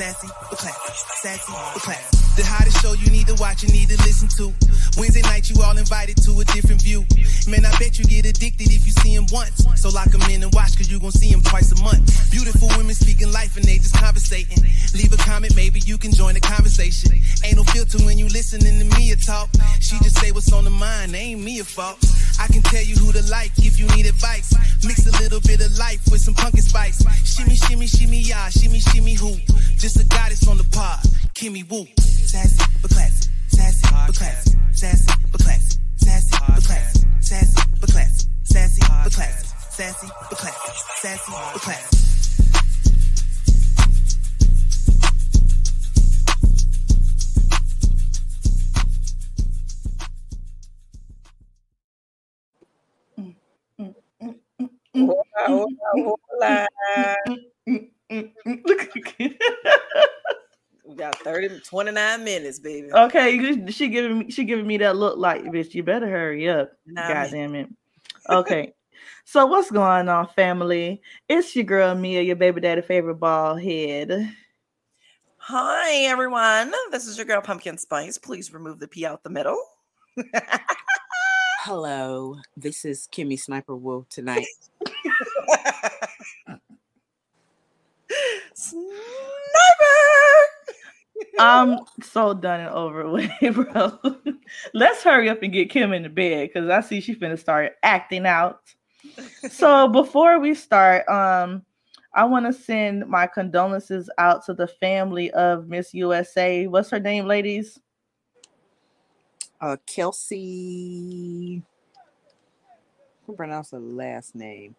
Sassy but classy. Sassy but classy. The hottest show you need to watch, you need to listen to. Wednesday night, you all invited to a different view. Man, I bet you get addicted if you see him once. So lock him in and watch, cause you gon' see him twice a month. Beautiful women speaking life and they just conversating. Leave a comment, maybe you can join the conversation. Ain't no filter when you listening to me talk. She just say what's on the mind, ain't me a fault. I can tell you who to like if you need advice. Mix a little bit of life with some pumpkin spice. Shimmy, shimmy, shimmy, yeah, shimmy, shimmy, who? Just a goddess on the pod, Kimmy Woo. Sassy but classy, sassy but classy, sassy but classy, sassy but classy, sassy but classy, sassy but classy, sassy but classy, sassy but classy. Hola, hola, hola. we got 30, 29 minutes, baby. Okay, she giving me she giving me that look like bitch. You better hurry up. Nah, God damn it. Okay. so what's going on, family? It's your girl Mia, your baby daddy favorite bald head. Hi, everyone. This is your girl, Pumpkin Spice. Please remove the P out the middle. Hello, this is Kimmy Sniper Wolf tonight. Sniper! I'm so done and over with, bro. Let's hurry up and get Kim in the bed because I see she finna start acting out. So before we start, um, I want to send my condolences out to the family of Miss USA. What's her name, ladies? Uh, Kelsey. Who pronounce the last name?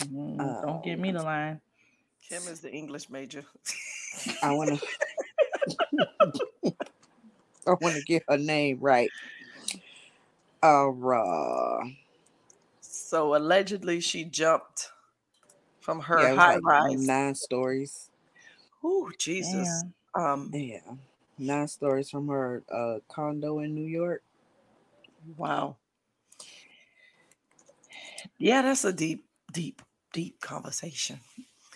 Mm, Don't give me the line. Kim is the English major. I want to. I want to get her name right. Uh, so allegedly, she jumped from her yeah, high like rise. nine stories. Oh, Jesus. Um, Yeah, nine stories from her uh condo in New York. wow. Yeah, that's a deep, deep, deep conversation.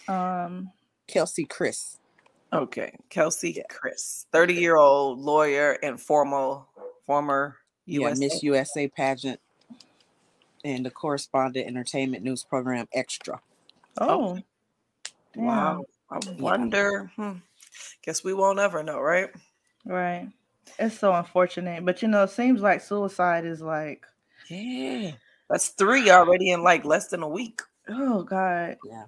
Um, Kelsey Chris. Okay, Kelsey Chris, thirty-year-old lawyer and formal former Yeah, U.S. Miss USA pageant and the correspondent entertainment news program Extra. oh, damn. Wow, I wonder. Hmm. Guess we won't ever know, right? Right. It's so unfortunate, but you know, it seems like suicide is like, Yeah, that's three already in like less than a week. oh God. Yeah.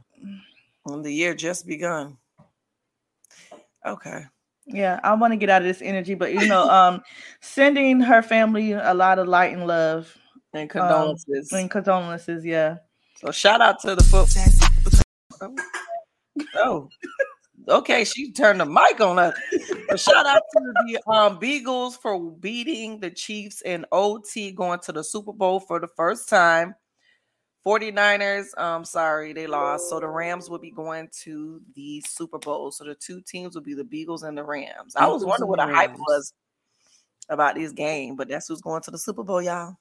And the year just begun. Okay. Yeah, I want to get out of this energy, but you know, um, sending her family a lot of light and love And um, condolences. and condolences. Yeah. So shout out to the foot. Oh. oh. Okay, she turned the mic on us. But shout out to the um, Bengals for beating the Chiefs in OT, going to the Super Bowl for the first time. 49ers, um, sorry, they lost. So the Rams will be going to the Super Bowl. So the two teams will be the Bengals and the Rams. I was wondering what the hype was about this game, but that's who's going to the Super Bowl, y'all.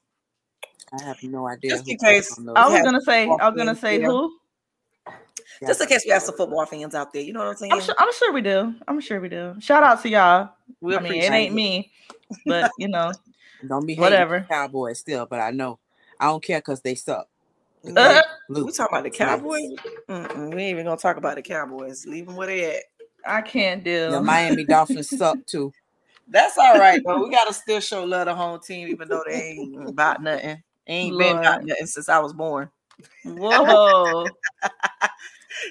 I have no idea. Just in case. I was gonna say, I was gonna say who? Just in case we have some football fans out there, you know what I'm saying? I'm sure. I'm sure we do. I'm sure we do. Shout out to y'all. We I mean, it appreciate ain't me, but you know, Don't be Whatever. Cowboys still, but I know I don't care because they suck. Uh, We talking about the Cowboys? Mm-mm, we ain't even gonna talk about the Cowboys. Leave them where they at. I can't do. The Miami Dolphins suck too. That's all right, though. We gotta still show love to the home team, even though they ain't about nothing. Ain't been about nothing since I was born. Whoa,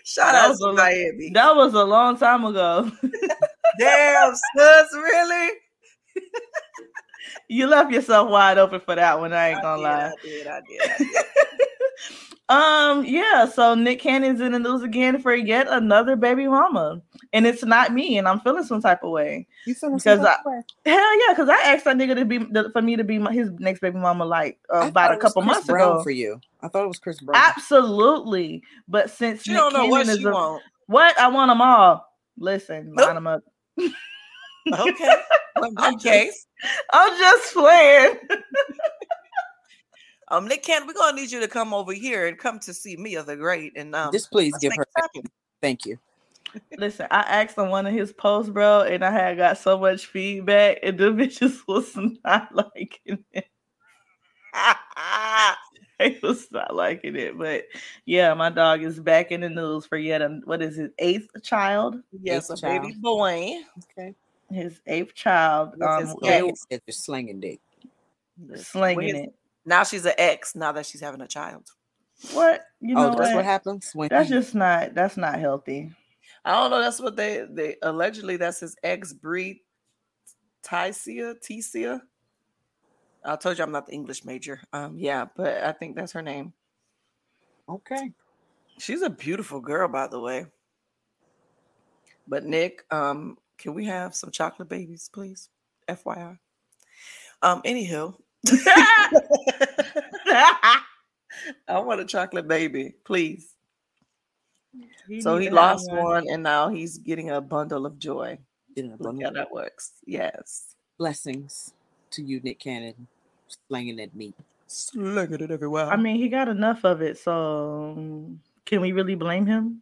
Shout out to Miami. that was a long time ago. Damn, sus, really? you left yourself wide open for that one. I ain't gonna I lie. I did, I did. I did. Um, yeah, so Nick Cannon's in the news again for yet another baby mama. And it's not me, and I'm feeling some type of way. You feeling Because I- way? Hell yeah, because I asked that nigga to be the, for me to be my, his next baby mama like uh, about a couple months Brown ago. for you. I thought it was Chris Brown. Absolutely, but since you Nick don't know what Cannon is she a- want. what I want them all. Listen, Nope. line them up. Okay. Well, I'm that case, I'm just playing. um, Nick Cannon, we're gonna need you to come over here and come to see me Mia the Great, and um, Just please give her. this happen. Thank you. Listen, I asked on one of his posts, bro, and I had got so much feedback, and the bitches was not liking it. They was not liking it, but yeah, my dog is back in the news for yet a, what is it, eighth child? yes, a child. baby boy. Okay. His eighth child, What's his um, name? they- Yeah, said you're slinging dick. slinging When- it. Now she's an ex. Now that she's having a child. What you know? oh, that's what? what happens when That's you- just not. That's not healthy. I don't know. That's what they they allegedly that's his ex breed, Tycia, Ticia. I told you I'm not the English major. Um, yeah, but I think that's her name. okay. She's a beautiful girl, by the way. But Nick, um, can we have some chocolate babies, please? FYI. Um, anywho, I want a chocolate baby, please. so he lost one, and now he's getting a bundle of joy. You know, Look bundle how that works. Yes. blessings to you, Nick Cannon, slinging that meat. Slinging it everywhere. I mean, he got enough of it, so um, can we really blame him?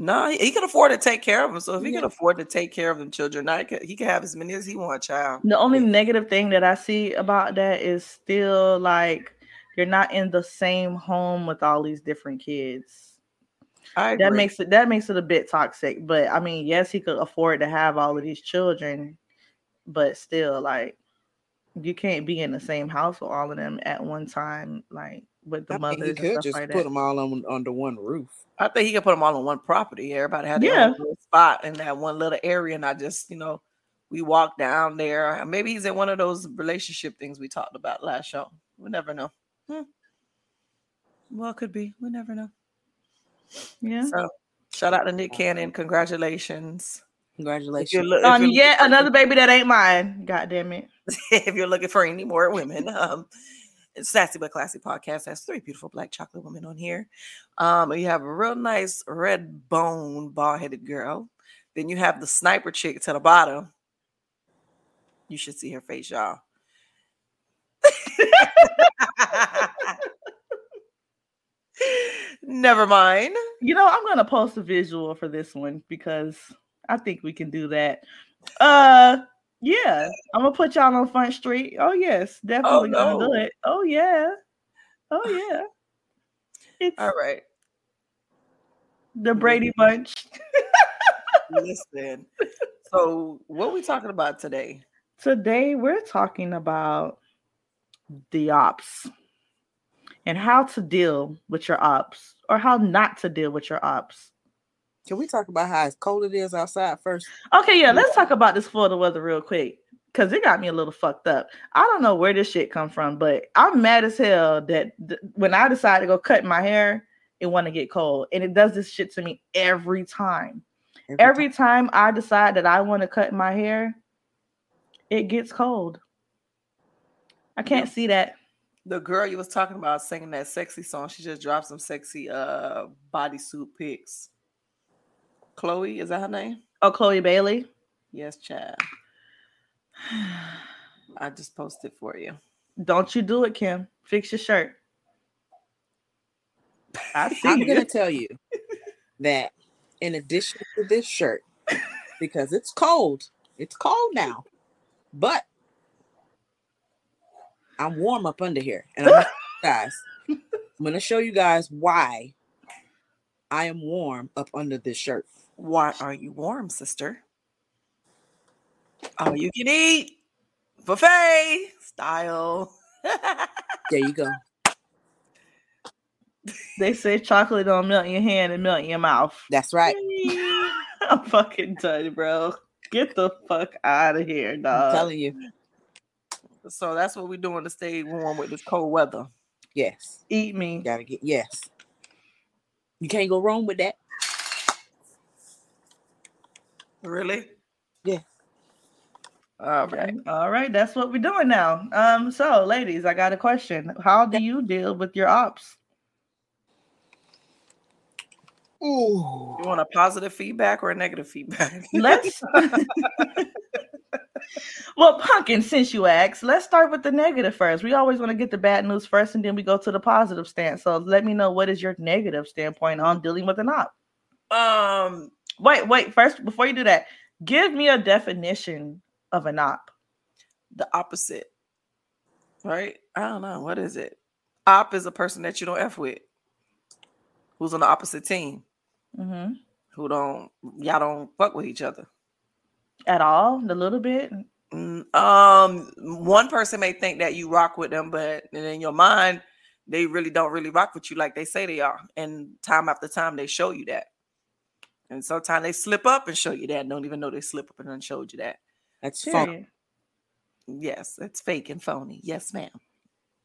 No, he, he can afford to take care of them. So if he Yeah. can afford to take care of them children, now he can, he can have as many as he wants, child. The only Yeah. negative thing that I see about that is still like you're not in the same home with all these different kids. I That makes it that makes it a bit toxic. But I mean, yes, he could afford to have all of these children, but still, like you can't be in the same house with all of them at one time, like with the I mothers and could just like put that. them all on under one roof. I think he could put them all on one property. Everybody had their Yeah. spot in that one little area, and I just, you know, we walk down there. Maybe he's in one of those relationship things we talked about last show. We never know. Hmm. Well, it could be. We never know. Yeah. So, shout out to Nick Cannon. Congratulations. Congratulations. look, On you're yet another baby that ain't mine. God damn it. if you're looking for any more women, um, Sassy but Classy podcast has three beautiful black chocolate women on here. Um, you have a real nice red bone, bald headed girl. Then you have the sniper chick to the bottom. You should see her face, y'all. Never mind. You know, I'm gonna post a visual for this one because I think we can do that. Uh yeah, I'm gonna put y'all on Front Street. Oh yes, definitely oh, gonna do it. Oh yeah. Oh yeah. It's All right. the Brady Bunch. Listen. So, what we talking about today? Today we're talking about the ops and how to deal with your ops or how not to deal with your ops. Can we talk about how cold it is outside first? Okay, yeah, let's talk about this Florida weather real quick because it got me a little fucked up. I don't know where this shit come from, but I'm mad as hell that th- when I decide to go cut my hair, it want to get cold, and it does this shit to me every time. Every time I decide that I want to cut my hair, it gets cold. I can't see that. the girl you was talking about singing that sexy song, she just dropped some sexy uh bodysuit pics. Chloe, is that her name? Oh, Chloe Bailey. Yes, Chad. I just posted for you. Don't you do it, Kim. Fix your shirt. I see I'm gonna tell you that in addition to this shirt, because it's cold, it's cold now, but I'm warm up under here, and I'm gonna show you guys. I'm gonna show you guys why I am warm up under this shirt. Why are you warm, sister? Oh, you can eat buffet style. There you go. They say chocolate don't melt in your hand and melt in your mouth. That's right. I'm fucking done, bro. Get the fuck out of here, dog. I'm telling you. so that's what we're doing to stay warm with this cold weather. Yes. Eat me. Gotta get yes. You can't go wrong with that. Really? Yeah. All right. All right. that's what we're doing now. Um, so ladies, I got a question. How do you deal with your ops? Ooh. You want a positive feedback or a negative feedback? Let's well, pumpkin, since you asked, let's start with the negative first. We always want to get the bad news first and then we go to the positive stance. So let me know what is your negative standpoint on dealing with an op. Um, Wait, wait. First, before you do that, give me a definition of an op. The opposite. Right? I don't know. What is it? Op is a person that you don't F with. Who's on the opposite team. Mm-hmm. Who don't y'all don't fuck with each other. At all? A little bit? Mm, Um, one person may think that you rock with them, but in your mind, they really don't really rock with you like they say they are. And time after time, they show you that. And sometimes they slip up and show you that. Don't even know they slip up and then showed you that. That's. Period. Yes, it's fake and phony. Yes, ma'am.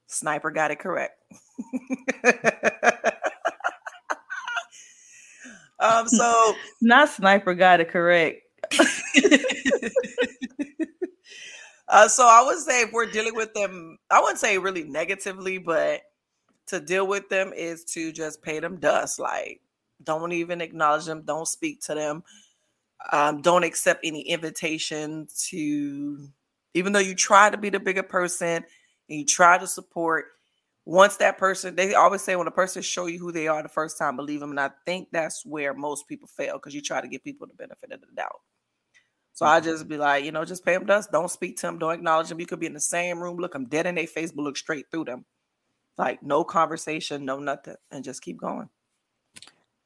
Sniper got it correct. um, so Not sniper got it correct. uh, so I would say if we're dealing with them, I wouldn't say really negatively, but to deal with them is to just pay them dust. Like, don't even acknowledge them, don't speak to them, um, don't accept any invitation to, even though you try to be the bigger person and you try to support. Once that person, they always say when a person show you who they are the first time, believe them. And I think that's where most people fail because you try to give people the benefit of the doubt. So I just be like, you know, just pay them dust. Don't speak to them. Don't acknowledge them. You could be in the same room, look them dead in their face, but look straight through them. Like no conversation, no nothing, and just keep going.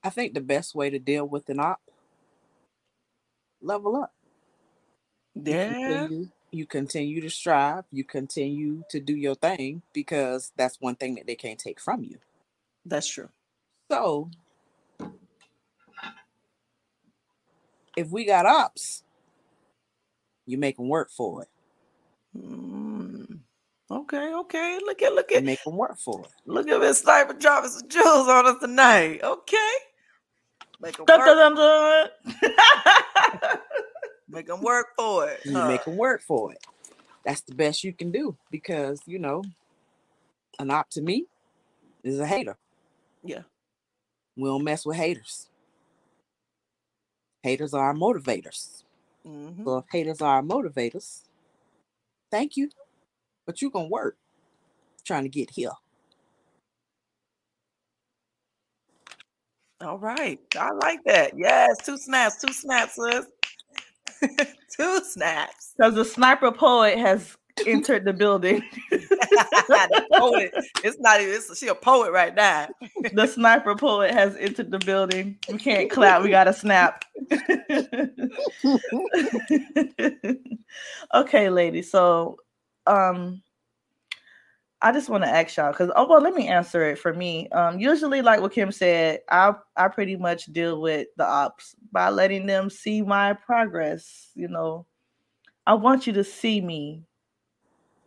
I think the best way to deal with an op, level up. You Yeah, continue, you continue to strive. You continue to do your thing because that's one thing that they can't take from you. that's true. So, if we got ops, you make them work for it. Mm. Okay, okay. Look at look at You make them work for it. look at Miss Sniper dropping some jewels on us tonight. Okay. Make them Dun, work, dun, dun, dun. make 'em work for it. You huh? make them work for it. That's the best you can do because you know, an op to me is a hater. Yeah. We don't mess with haters. Haters are our motivators. Mhm. So if haters are our motivators, thank you. But you gonna work trying to get here. All right. I like that. Yes, two snaps, two snaps, sis. two snaps. Because the sniper poet has entered the building. The poet. It's not even, it's, she a poet right now. the sniper poet has entered the building. We can't clap. We got to snap. okay, ladies. So, um, I just want to ask y'all because oh well, let me answer it for me. Um, usually, like what Kim said, I I pretty much deal with the ops by letting them see my progress. You know, I want you to see me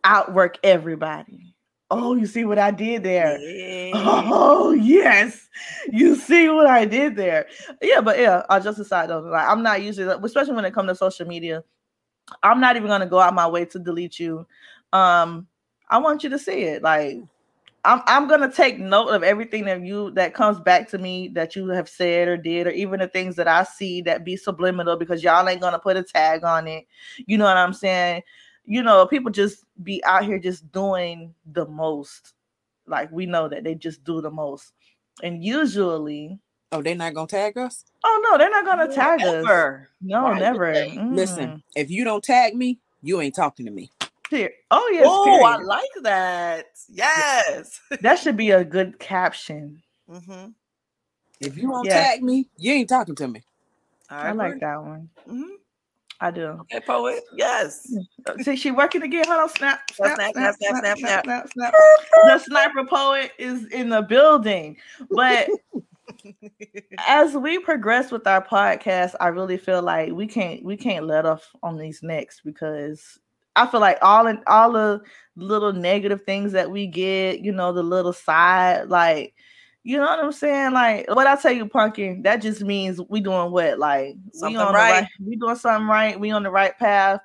outwork everybody. Oh, you see what I did there? Yeah. Oh yes, you see what I did there. Yeah, but yeah, I just decided though, like I'm not usually, especially when it comes to social media, I'm not even gonna go out my way to delete you. Um, I want you to see it. Like I'm, I'm gonna take note of everything that you that comes back to me that you have said or did, or even the things that I see that be subliminal because y'all ain't gonna put a tag on it. You know what I'm saying? You know, people just be out here just doing the most like we know that they just do the most and usually Oh, they not gonna tag us? oh no they're not gonna tag us no Why never they? Listen, if you don't tag me, you ain't talking to me. Mm. Period. oh yes Oh, I like that. Yes. that should be a good caption Mm-hmm. If you don't Yeah. tag me, you ain't talking to me. i, like that one Mm-hmm. i do Okay, poet. Yes. Uh, see she working again hold on snap snap Snap, snap snap, snap, snap, snap, snap. the sniper poet is in the building but as we progress with our podcast, I really feel like we can't we can't let off on these next because I feel like all in all the little negative things that we get, you know, the little side, like you know what I'm saying? Like what I tell you, pumpkin, that just means we doing what? Like Something we on right. the right, we doing something right, we on the right path.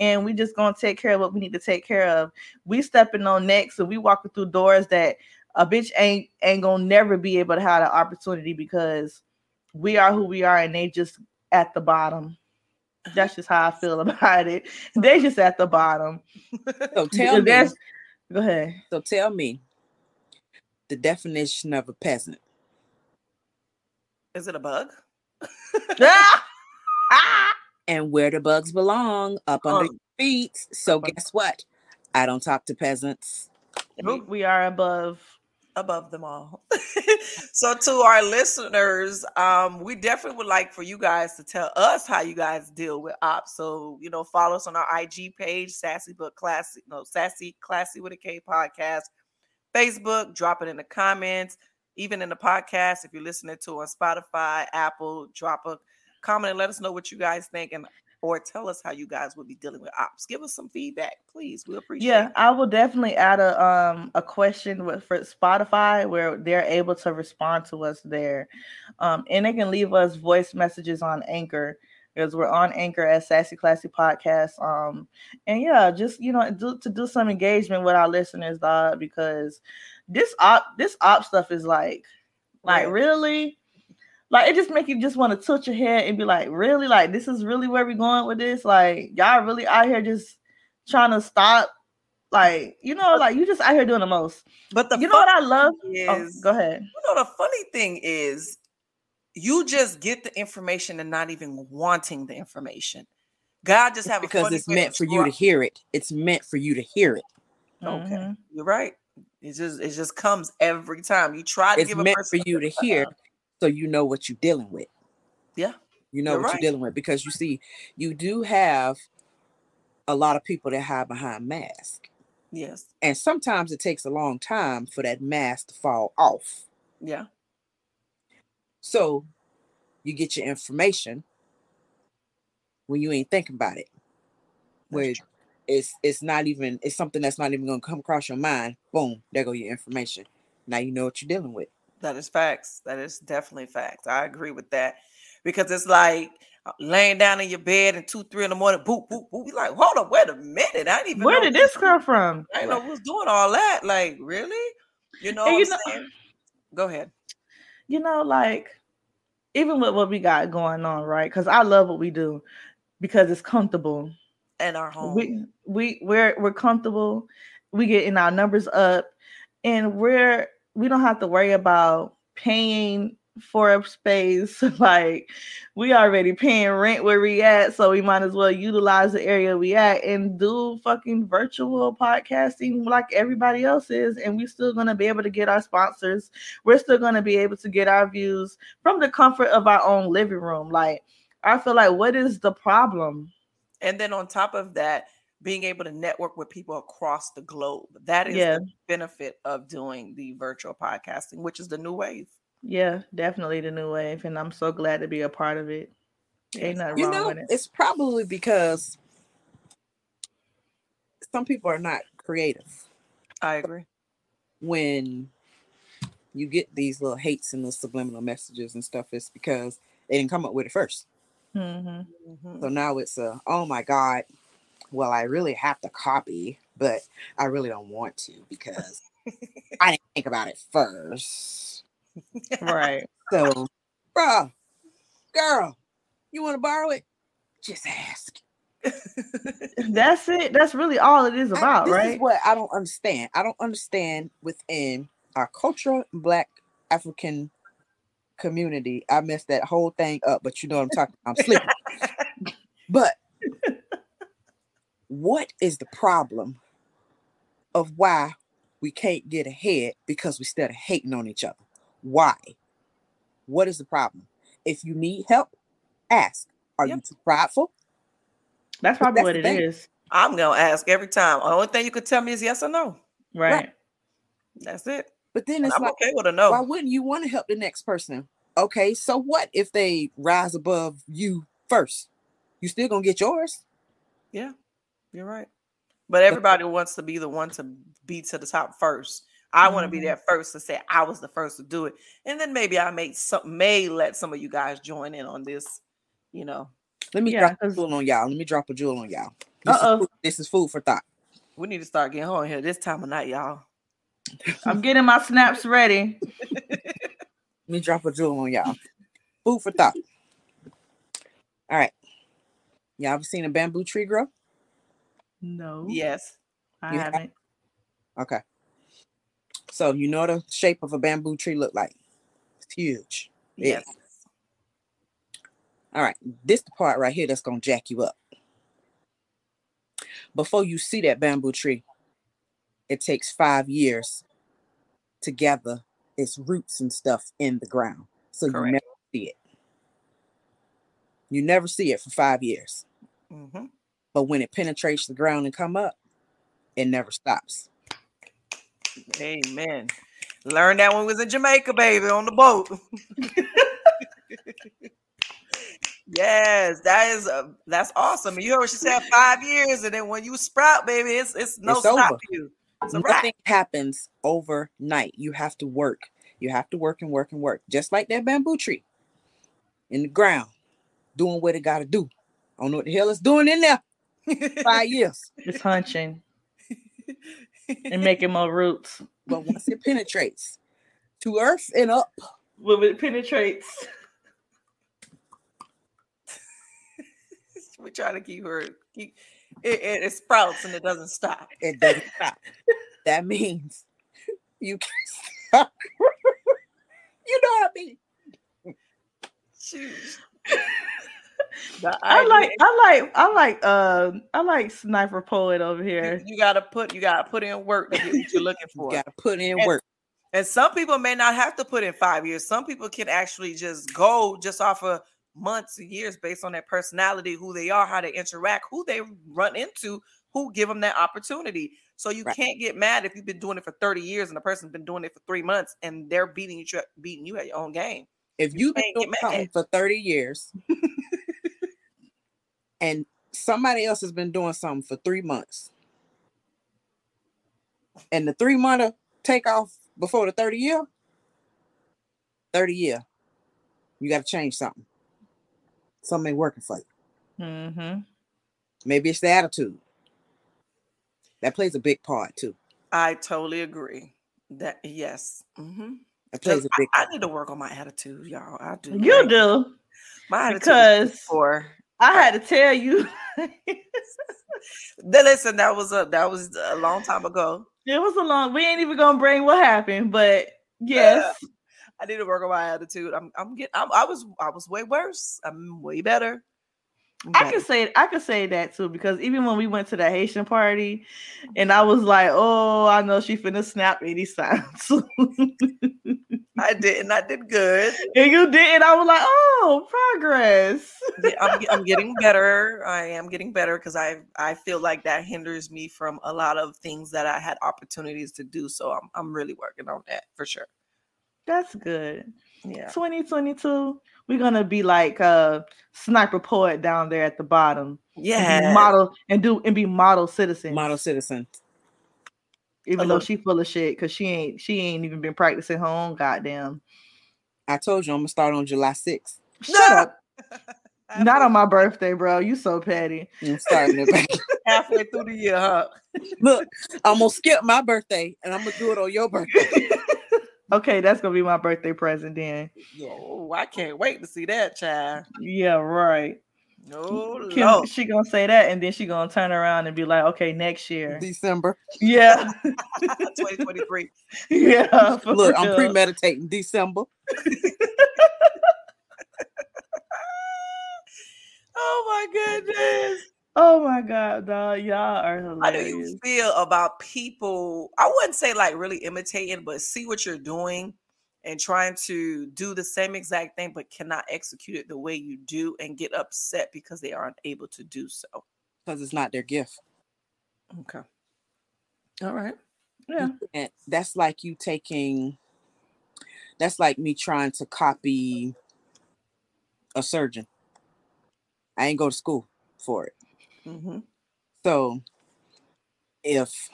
And we just gonna take care of what we need to take care of. We stepping on necks and we walking through doors that a bitch ain't ain't gonna never be able to have the opportunity because we are who we are and they just at the bottom. That's just how I feel about it. They just at the bottom. So tell me. Go ahead. So tell me the definition of a peasant. Is it a bug? and where the bugs belong, up under Um, your feet. So guess what? I don't talk to peasants. we, we are above. Above them all. so to our listeners, um, we definitely would like for you guys to tell us how you guys deal with ops. So, you know, follow us on our IG page, Sassy But Classy, no, Sassy Classy with a K podcast, Facebook, drop it in the comments, even in the podcast. If you're listening to on Spotify, Apple, drop a comment and let us know what you guys think and or tell us how you guys would be dealing with ops. Give us some feedback, please. We appreciate Yeah, it. I will definitely add a um a question with for Spotify where they're able to respond to us there. Um and they can leave us voice messages on Anchor because we're on Anchor as Sassy Classy Podcast. Um and yeah, just you know, do, to do some engagement with our listeners, dog, because this op this op stuff is like like Right. really like it just make you just want to touch your head and be like, really? Like this is really where we going with this? Like y'all really out here just trying to stop like you know like you just out here doing the most But the you know what i love is oh, go ahead You know, the funny thing is, you just get the information and not even wanting the information. God just It's have a because funny it's meant for you to hear it. It's meant for you to hear it. Okay, Mhm. you're right. It just it just comes every time you try to It's give a meant for you to hear so you know what you're dealing with. Yeah, You know You're what right. you're dealing with because you see, you do have a lot of people that hide behind masks. yes, And sometimes it takes a long time for that mask to fall off. yeah, So you get your information when you ain't thinking about it. Where it's it's not even it's something that's not even gonna come across your mind. Boom, there go your information. Now you know what you're dealing with. That is facts. That is definitely facts. I agree with that because it's like uh, laying down in your bed and two, three in the morning, boop, boop, boop. You like, hold up, wait a minute. I didn't even where did this come from I know who's doing all that. Like, really? You know what you I'm know- saying? Go ahead. you know like even with what we got going on right because i love what we do because it's comfortable And our home. we we we're we're comfortable we getting our numbers up and we're we don't have to worry about paying for a space. Like we already paying rent where we at so we might as well utilize the area we at and do fucking virtual podcasting like everybody else is and we're still to be able to get our sponsors. We're still to be able to get our views from the comfort of our own living room. Like i feel like what is the problem? And then on top of that, being able to network with people across the globe. That is Yeah. the benefit of doing the virtual podcasting, which is the new wave. Yeah, definitely the new wave, and I'm so glad to be a part of it. Ain't nothing You wrong know, with it. it's probably because some people are not creative. I agree. When you get these little hates and the subliminal messages and stuff, it's because they didn't come up with it first. hmm Mhm. So now it's a, oh my God, well, I really have to copy, but I really don't want to because I didn't think about it first. Right. So, bruh, girl, you want to borrow it? Just ask. That's it. That's really all it is I- about, this right? is what I don't understand. I don't understand within our culture, Black African community. I messed that whole thing up, but you know what I'm talking. I'm sleeping. but what is the problem of why we can't get ahead because we started hating on each other? Why? What is the problem? If you need help, ask. Are Yep. you too prideful? That's probably that's what the it thing. is. I'm gonna ask every time. The only thing you could tell me is yes or no. Right. That's it. But then it's I'm like, okay with a no. why wouldn't you want to help the next person? Okay, so what if they rise above you first? You still gonna get yours. Yeah, you're right. But everybody wants to be the one to be to the top first. I want to be mm-hmm. there first to say I was the first to do it, and then maybe I may some may let some of you guys join in on this. You know, Let me Yeah, drop a jewel on y'all. Let me drop a jewel on y'all. This, is Uh-oh. food, this is food for thought. we need to start getting on here this time of night, y'all. I'm getting my snaps ready. Let me drop a jewel on y'all. Food for thought. All right. Y'all ever seen a bamboo tree grow? No, Yes, I You have- haven't. Okay. So you know the shape of a bamboo tree look like. It's huge. Yeah. yes. All right, this the part right here that's gonna jack you up. Before you see that bamboo tree, it takes five years to gather its roots and stuff in the ground. So you never see it. You never see it for five years. hmm But when it penetrates the ground and come up, it never stops. Amen. Learned that when we was in Jamaica, baby, on the boat. yes, that is uh, that's awesome. You heard what she said, five years, and then when you sprout, baby, it's it's no It's stop over. you. It's. Nothing happens overnight. You have to work. You have to work and work and work. Just like that bamboo tree in the ground, doing what it got to do. I don't know what the hell it's doing in there. Five years. It's hunching and making more roots. But once it penetrates to earth and up, When it penetrates. we try to keep her keep it, it, it sprouts and it doesn't stop. it doesn't stop. That means you can stop. you know what I mean? Shoot. The I like I like I like uh I like sniper poet over here. you gotta put you gotta put in work to get what you're looking for. You got to put in And- work. And some people may not have to put in five years. Some people can actually just go just off of months and years based on their personality, who they are, how they interact, who they run into, who give them that opportunity. So you Right. can't get mad if you've been doing it for 30 years and the person's been doing it for three months and they're beating you beating you at your own game. If you've been can't doing get mad. something for 30 years and somebody else has been doing something for three months, and the three month take off before the 30 year, 30 year, you got to change something. Something ain't working for you. Mm-hmm. Maybe it's the attitude. That plays a big part too. I totally agree. That yes. hmm That plays a big I, I need to work on my attitude, y'all. I do. You Like, do my attitude because for I had to tell you listen, that was a that was a long time ago. it was a long. We ain't even gonna bring what happened, but yes, I need to work on my attitude. I'm I'm getting I'm, I was I was way worse. I'm way better. I can say I could say that too because even when we went to the Haitian party, and I was like, "Oh, I know she finna snap any sounds," I did and I did good. and you did. And I was like, "Oh, progress." Yeah, I'm, I'm getting better. I am getting better because I I feel like that hinders me from a lot of things that I had opportunities to do. So I'm I'm really working on that for sure. That's good. Yeah. 2022, we're gonna be like uh sniper poet down there at the bottom. and Yeah. model and do and be model citizen. Model citizen. even though she full of shit because she ain't she ain't even been practicing her own goddamn. I told you I'm gonna start on July 6th. Shut up. Not on my birthday, bro. You so petty. I'm starting it halfway through the year, huh? Look, I'm gonna skip my birthday and I'm gonna do it on your birthday. Okay, that's gonna be my birthday present then. Oh, I can't wait to see that child. Yeah, right. Oh, no, Kim, Lord. she gonna say that and then she gonna turn around and be like, okay, next year. December. Yeah, 2023. yeah. for Look, I'm real. premeditating December. Oh my goodness. Oh my god, dog. Y'all are hilarious. How do you hilarious. feel about people? I wouldn't say like really imitating, but see what you're doing and trying to do the same exact thing, but cannot execute it the way you do and get upset because they aren't able to do so. Because it's not their gift. Okay. All right. Yeah. And that's like you taking that's like me trying to copy a surgeon. I ain't go to school for it. Mm-hmm. So if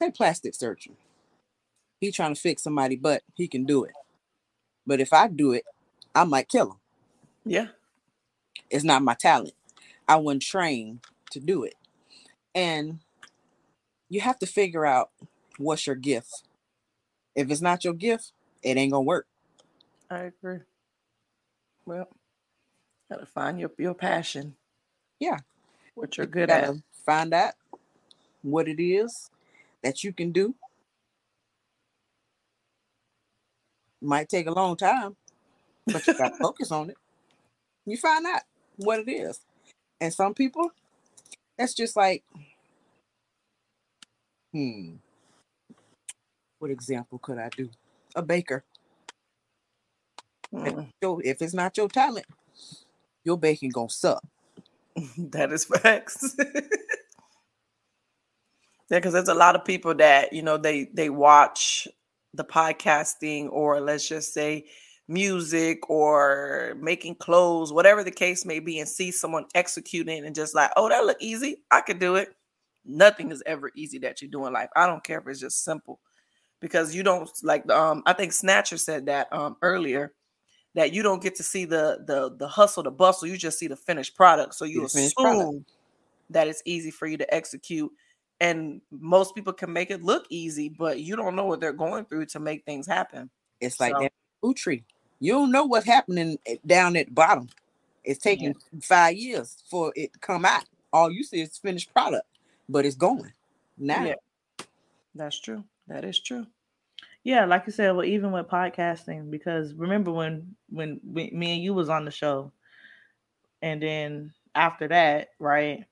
say plastic surgeon, he trying to fix somebody, but he can do it. But if I do it, I might kill him. Yeah. It's not my talent. I wasn't trained to do it. And you have to figure out what's your gift. If it's not your gift, it ain't gonna work. I agree. Well, gotta find your your passion. Yeah. What you're You good at. find out what it is that you can do. Might take a long time, but you gotta focus on it. You find out what it is. And some people, that's just like, hmm, what example could I do? A baker. Mm, So if it's not your talent, your baking gonna suck. that is facts. yeah, because there's a lot of people that you know they they watch the podcasting or let's just say music or making clothes, whatever the case may be, and see someone executing and just like, oh, that look easy. I could do it. Nothing is ever easy that you do in life. I don't care if it's just simple. Because you don't like um, I think Snatcher said that um earlier that you don't get to see the the the hustle, the bustle, you just see the finished product. So you The assume that it's easy for you to execute. And most people can make it look easy, but you don't know what they're going through to make things happen. It's like So- that food tree. You don't know what's happening down at the bottom. It's taking five years for it to come out. All you see is finished product, but it's going now. Yeah. That's true. That is true. Yeah, like you said, well, even with podcasting, because remember when when we, me and you was on the show, and then after that, right,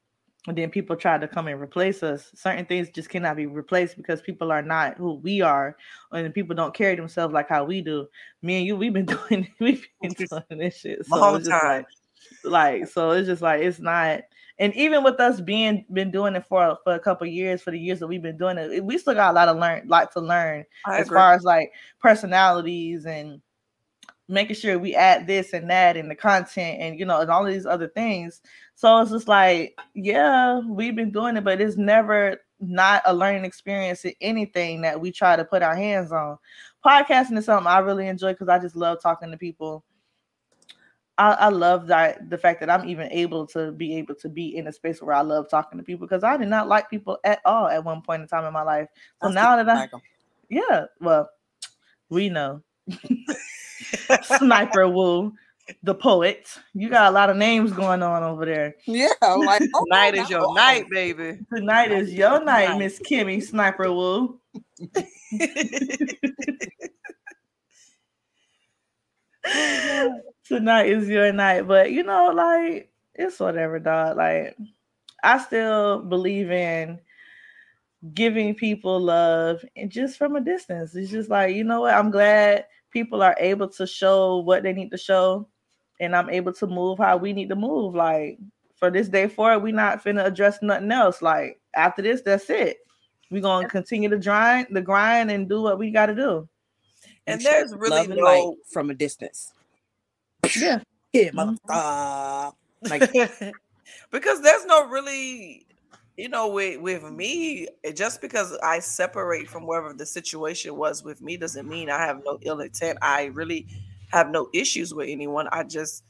and then people tried to come and replace us. Certain things just cannot be replaced because people are not who we are, and people don't carry themselves like how we do. Me and you, we've been doing we've been doing this shit so Long time. like, like so it's just like it's not. And even with us being been doing it for for a couple years, for the years that we've been doing it, we still got a lot of learn, lot to learn I as agree. far as like personalities and making sure we add this and that and the content and you know and all these other things so it's just like yeah we've been doing it but it's never not a learning experience in anything that we try to put our hands on podcasting is something i really enjoy because i just love talking to people I, I love that the fact that I'm even able to be able to be in a space where I love talking to people because I did not like people at all at one point in time in my life. So I now still that I like 'em. yeah, well, we know. Sniper Woo, the poet. You got a lot of names going on over there. yeah, I'm like oh, Tonight is now- your night, baby. Tonight is your night, Night. Miss Kimmy Sniper Woo. Tonight is your night, but you know, like it's whatever, dog. Like I still believe in giving people love and just from a distance. It's just like, you know what? I'm glad people are able to show what they need to show and I'm able to move how we need to move. Like for this day forward, we not finna address nothing else. Like after this, that's it. We're gonna continue to grind the grind and do what we gotta do. And You there's really love and light no from a distance. Yeah. Yeah, Mhm. motherfucker. Like because there's no really you know with with me just because i separate from wherever the situation was with me doesn't mean i have no ill intent i really have no issues with anyone i just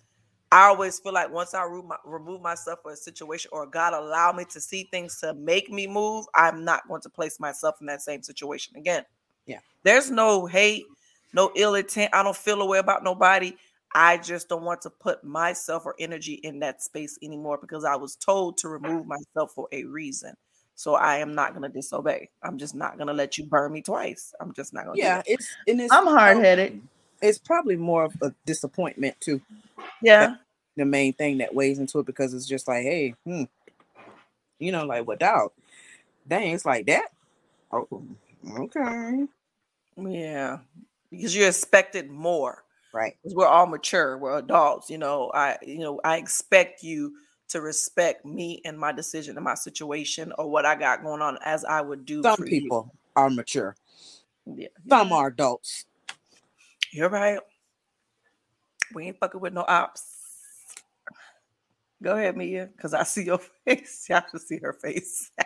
i always feel like once i remove myself from a situation or god allow me to see things to make me move i'm not going to place myself in that same situation again Yeah. there's no hate no ill intent i don't feel a way about nobody I just don't want to put myself or energy in that space anymore because I was told to remove myself for a reason. So I am not going to disobey. I'm just not going to let you burn me twice. I'm just not going to. yeah, it's and it's I'm hard headed. It's probably more of a disappointment too. Yeah. The main thing that weighs into it because it's just like, hey, hmm, you know, like without, dog? Dang, it's like that. Oh, okay, Yeah. Because you expected more. Right. Because We're all mature. We're adults. You know, I you know, I expect you to respect me and my decision and my situation or what I got going on as I would do Some for people are mature. Yeah. Some are adults. You're right. We ain't fucking with no ops. Go ahead, Mia, because I see your face. Y'all should see her face.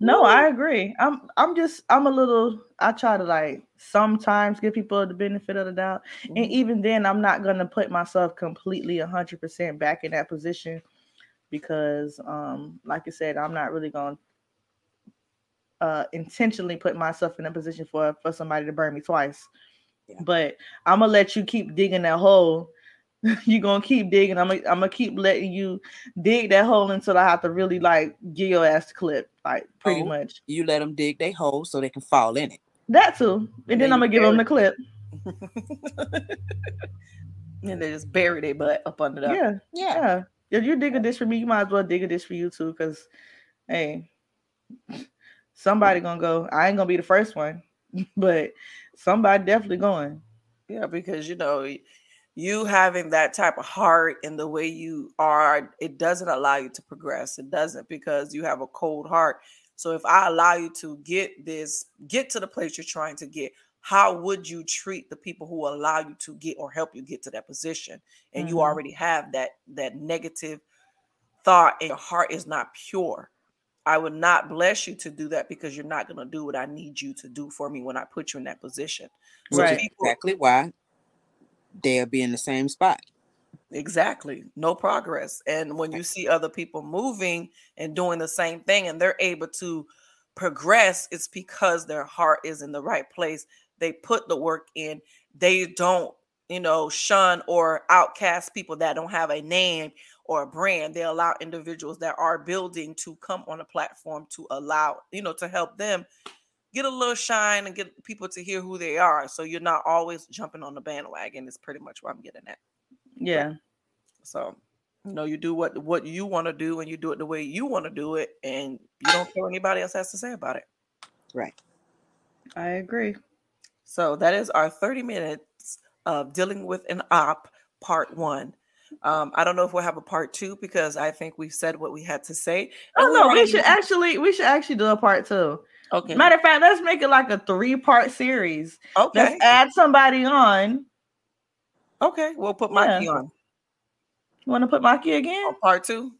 No, I agree. I'm I'm just I'm a little I try to like sometimes give people the benefit of the doubt. And Mhm. even then I'm not gonna put myself completely hundred percent back in that position because um like I said, I'm not really gonna uh intentionally put myself in a position for for somebody to burn me twice. Yeah. But I'm gonna let you keep digging that hole. You're gonna keep digging. I'm gonna I'm gonna keep letting you dig that hole until I have to really like give your ass the clip, like pretty Oh. much. You let them dig their hole so they can fall in it. That too. And then I'm gonna give them the clip. And they just bury their butt up under that. Yeah, Yeah. yeah. If you dig a dish for me, you might as well dig a dish for you too. Cause hey, somebody gonna go. I ain't gonna be the first one, but somebody definitely going. Yeah, because you know, you having that type of heart and the way you are, it doesn't allow you to progress. It doesn't because you have a cold heart. So if I allow you to get this, get to the place you're trying to get, how would you treat the people who allow you to get or help you get to that position? And you Mhm. already have that that negative thought and your heart is not pure. I would not bless you to do that because you're not going to do what I need you to do for me when I put you in that position. So Right. people- Exactly why they'll be in the same spot. Exactly. No progress. And when you see other people moving and doing the same thing and they're able to progress, it's because their heart is in the right place. They put the work in. They don't, you know, shun or outcast people that don't have a name or a brand. They allow individuals that are building to come on a platform to allow, you know, to help them get a little shine and get people to hear who they are. So you're not always jumping on the bandwagon, is pretty much what I'm getting at. Yeah, So, you know, you do what what you want to do, and you do it the way you want to do it, and you don't care what anybody else has to say about it. Right. I agree. So that is our thirty minutes of dealing with an op, part one. Um, I don't know if we'll have a part two because I think we've said what we had to say. Oh no, we should actually we should actually do a part two. Okay. Matter of fact, let's make it like a three part series. okay. Let's add somebody on. Okay. We'll put Yeah. Mikey on You want to put Maki again? part two,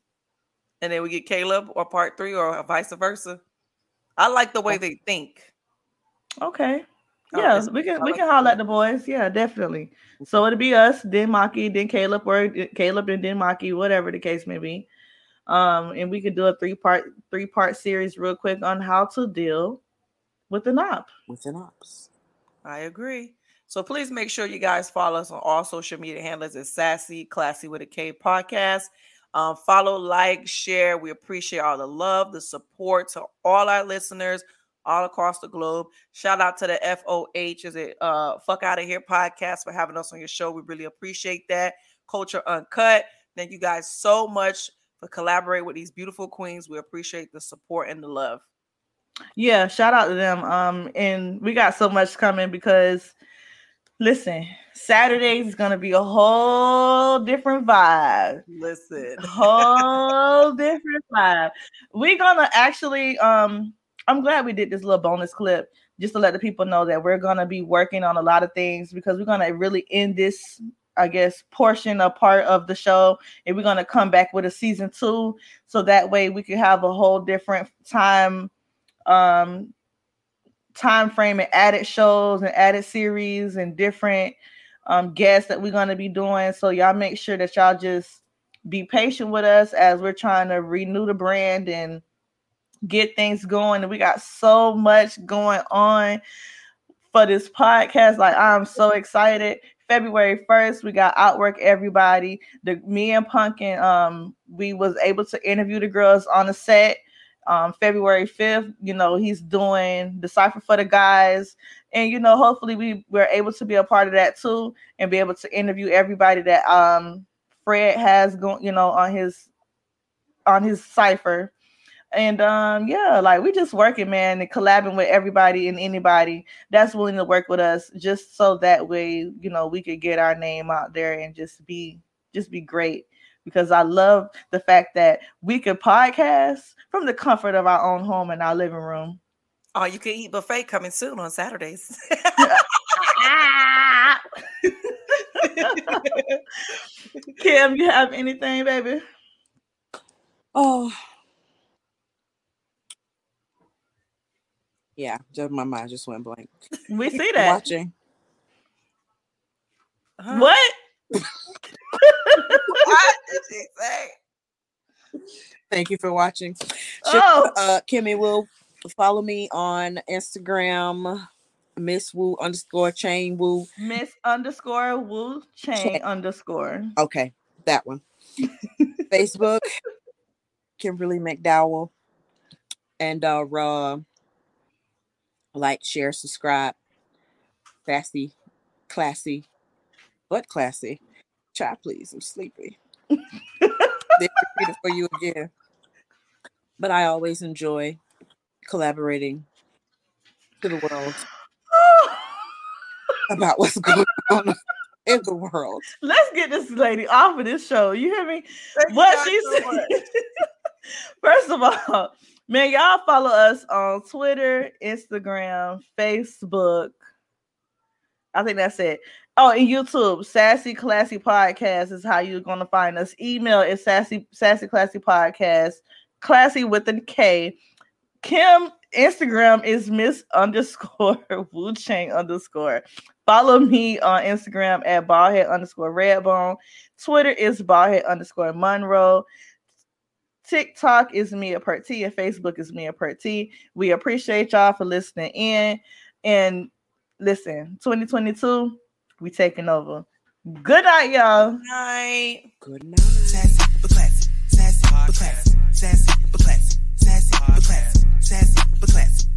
and then we get Caleb or part three or vice versa. I like the way they think. Okay. Oh, Yeah, we can we can holler at the boys. Yeah, definitely. So it'll be us, then Maki, then Caleb, or Caleb and then Maki, whatever the case may be. Um, and we could do a three part three part series real quick on how to deal with an op. With an ops. I agree. So please make sure you guys follow us on all social media handles at Sassy Classy with a K podcast. Um, follow, like, share. We appreciate all the love, the support to all our listeners all across the globe. Shout out to the FOH, is it uh Fuck Out of Here podcast for having us on your show. We really appreciate that. Culture Uncut. Thank you guys so much for collaborating with these beautiful queens. We appreciate the support and the love. Yeah, shout out to them. Um, and we got so much coming because listen, Saturdays is gonna be a whole different vibe. Listen. whole different vibe. We're gonna actually um I'm glad we did this little bonus clip just to let the people know that we're gonna be working on a lot of things because we're gonna really end this I guess portion a part of the show and we're gonna come back with a season two so that way we can have a whole different time um time frame and added shows and added series and different um guests that we're gonna be doing so y'all make sure that y'all just be patient with us as we're trying to renew the brand and get things going. And we got so much going on for this podcast. Like I'm so excited. February 1st, we got Outwork Everybody. The me and Pumpkin, um, we was able to interview the girls on the set. Um, February 5th, you know, he's doing the cipher for the guys. And you know, hopefully we we're able to be a part of that too and be able to interview everybody that um Fred has going, you know, on his on his cipher. And um, yeah, like we just working, man, and collabing with everybody and anybody that's willing to work with us, just so that way, you know, we could get our name out there and just be just be great. Because I love the fact that we could podcast from the comfort of our own home and our living room. Oh, you can eat buffet coming soon on Saturdays. Kim, you have anything, baby? Oh. Yeah, just my mind just went blank. We see that. Watching. Huh? What? What did she say? Thank you for watching. Oh. uh Kimmy will follow me on Instagram, Miss Woo underscore chain woo. Miss underscore Wu Chain Chain. underscore. Okay, that one. Facebook, Kimberly McDowell. And uh uh like, share, subscribe. Sassy, classy, but classy. Chat, please. I'm sleepy. they repeat it for you again. But I always enjoy collaborating to the world about what's going on in the world. Let's get this lady off of this show. You hear me? Thank what she said. First of all, man, y'all follow us on Twitter, Instagram, Facebook. I think that's it. Oh, and YouTube, Sassy Classy Podcast is how you're gonna find us. Email is sassy sassy classy podcast, classy with a K. Kim Instagram is Miss underscore Wu Chang underscore. Follow me on Instagram at ballhead underscore redbone. Twitter is ballhead underscore Monroe. TikTok is Mia Perty and Facebook is Mia Perty. We appreciate y'all for listening in. And listen, 2022, we taking over. Good night, y'all. Good night. Good night. Sassy. Sassy. Sassy. Sassy.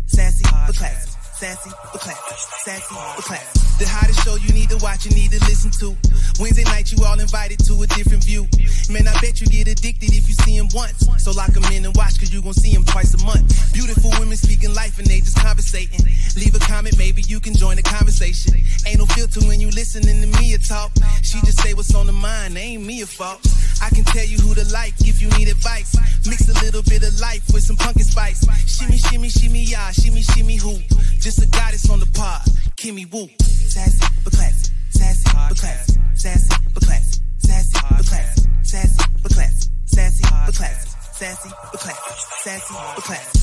Sassy. Sassy. Sassy but classy. Sassy but classy. The hottest show you need to watch, you need to listen to. Wednesday night, you all invited to a different view. Man, I bet you get addicted if you see him once. So lock him in and watch, cause you gon' see him twice a month. Beautiful women speaking life and they just conversating. Leave a comment, maybe you can join the conversation. Ain't no filter when you listening to me talk. She just say what's on the mind, ain't me a fault. I can tell you who to like if you need advice. Mix a little bit of life with some pumpkin spice. Shimmy, shimmy, shimmy, yeah, shimmy, shimmy, who? Just a goddess on the pod, Kimmy Woo. Sassy but classy, sassy but classy, sassy but classy, sassy but classy, sassy but classy, sassy but classy, sassy but classy, sassy but classy.